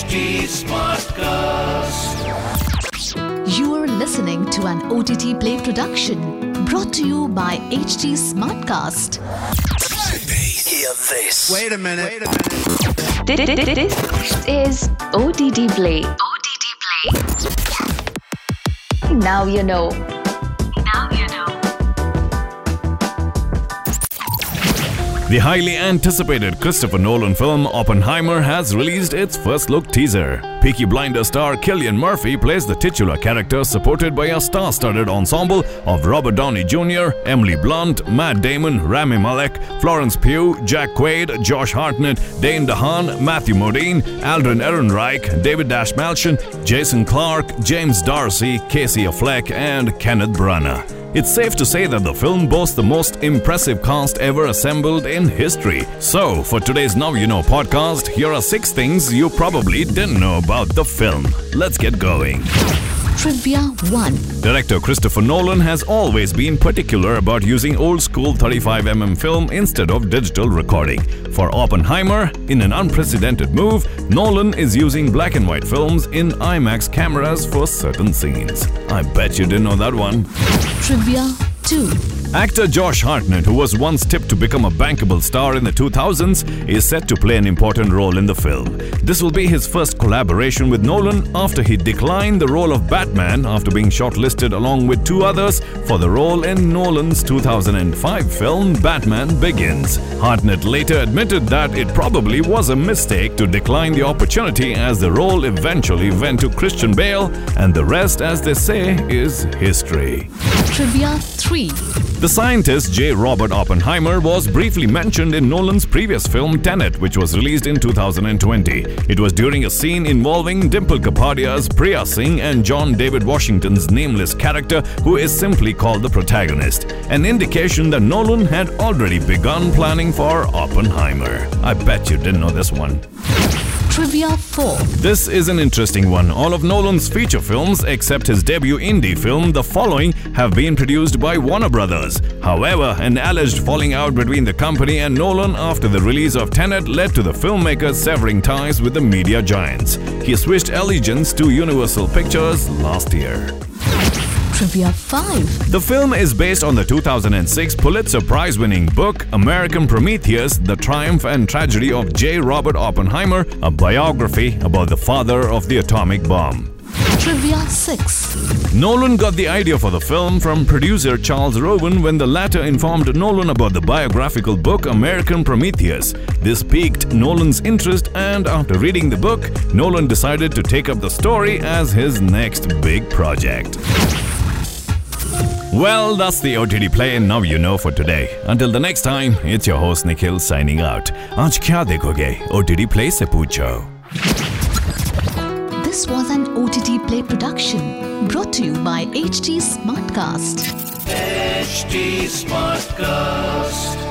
HT Smartcast. You are listening to an OTT Play production brought to you by HT Smartcast. Hear this. Wait a minute. This is OTT Play. OTT Play. Now you know. The highly anticipated Christopher Nolan film Oppenheimer has released its first look teaser. Peaky Blinder star Cillian Murphy plays the titular character, supported by a star studded ensemble of Robert Downey Jr., Emily Blunt, Matt Damon, Rami Malek, Florence Pugh, Jack Quaid, Josh Hartnett, Dane DeHaan, Matthew Modine, Alden Ehrenreich, David Dastmalchian, Jason Clarke, James D'Arcy, Casey Affleck, and Kenneth Branagh. It's safe to say that the film boasts the most impressive cast ever assembled in history. So, for today's Now You Know podcast, here are six things you probably didn't know about the film. Let's get going. Trivia 1. Director Christopher Nolan has always been particular about using old school 35mm film instead of digital recording. For Oppenheimer, in an unprecedented move, Nolan is using black and white films in IMAX cameras for certain scenes. I bet you didn't know that one. Trivia 2. Actor Josh Hartnett, who was once tipped to become a bankable star in the 2000s, is set to play an important role in the film. This will be his first collaboration with Nolan after he declined the role of Batman after being shortlisted along with two others for the role in Nolan's 2005 film Batman Begins. Hartnett later admitted that it probably was a mistake to decline the opportunity as the role eventually went to Christian Bale, and the rest, as they say, is history. Trivia 3. The scientist J. Robert Oppenheimer was briefly mentioned in Nolan's previous film Tenet, which was released in 2020. It was during a scene involving Dimple Kapadia's Priya Singh and John David Washington's nameless character, who is simply called the protagonist, an indication that Nolan had already begun planning for Oppenheimer. I bet you didn't know this one. Trivia 4. This is an interesting one. All of Nolan's feature films, except his debut indie film, The Following, have been produced by Warner Brothers. However, an alleged falling out between the company and Nolan after the release of Tenet led to the filmmaker severing ties with the media giants. He switched allegiance to Universal Pictures last year. Trivia 5. The film is based on the 2006 Pulitzer Prize winning book American Prometheus The Triumph and Tragedy of J. Robert Oppenheimer, a biography about the father of the atomic bomb. Trivia 6. Nolan got the idea for the film from producer Charles Roven when the latter informed Nolan about the biographical book American Prometheus. This piqued Nolan's interest, and after reading the book, Nolan decided to take up the story as his next big project. Well, that's the OTT play, and now you know for today. Until the next time, it's your host Nikhil signing out. Aaj kya देखोगे? OTT play se poocho. This was an OTT play production brought to you by HT Smartcast. HT Smartcast.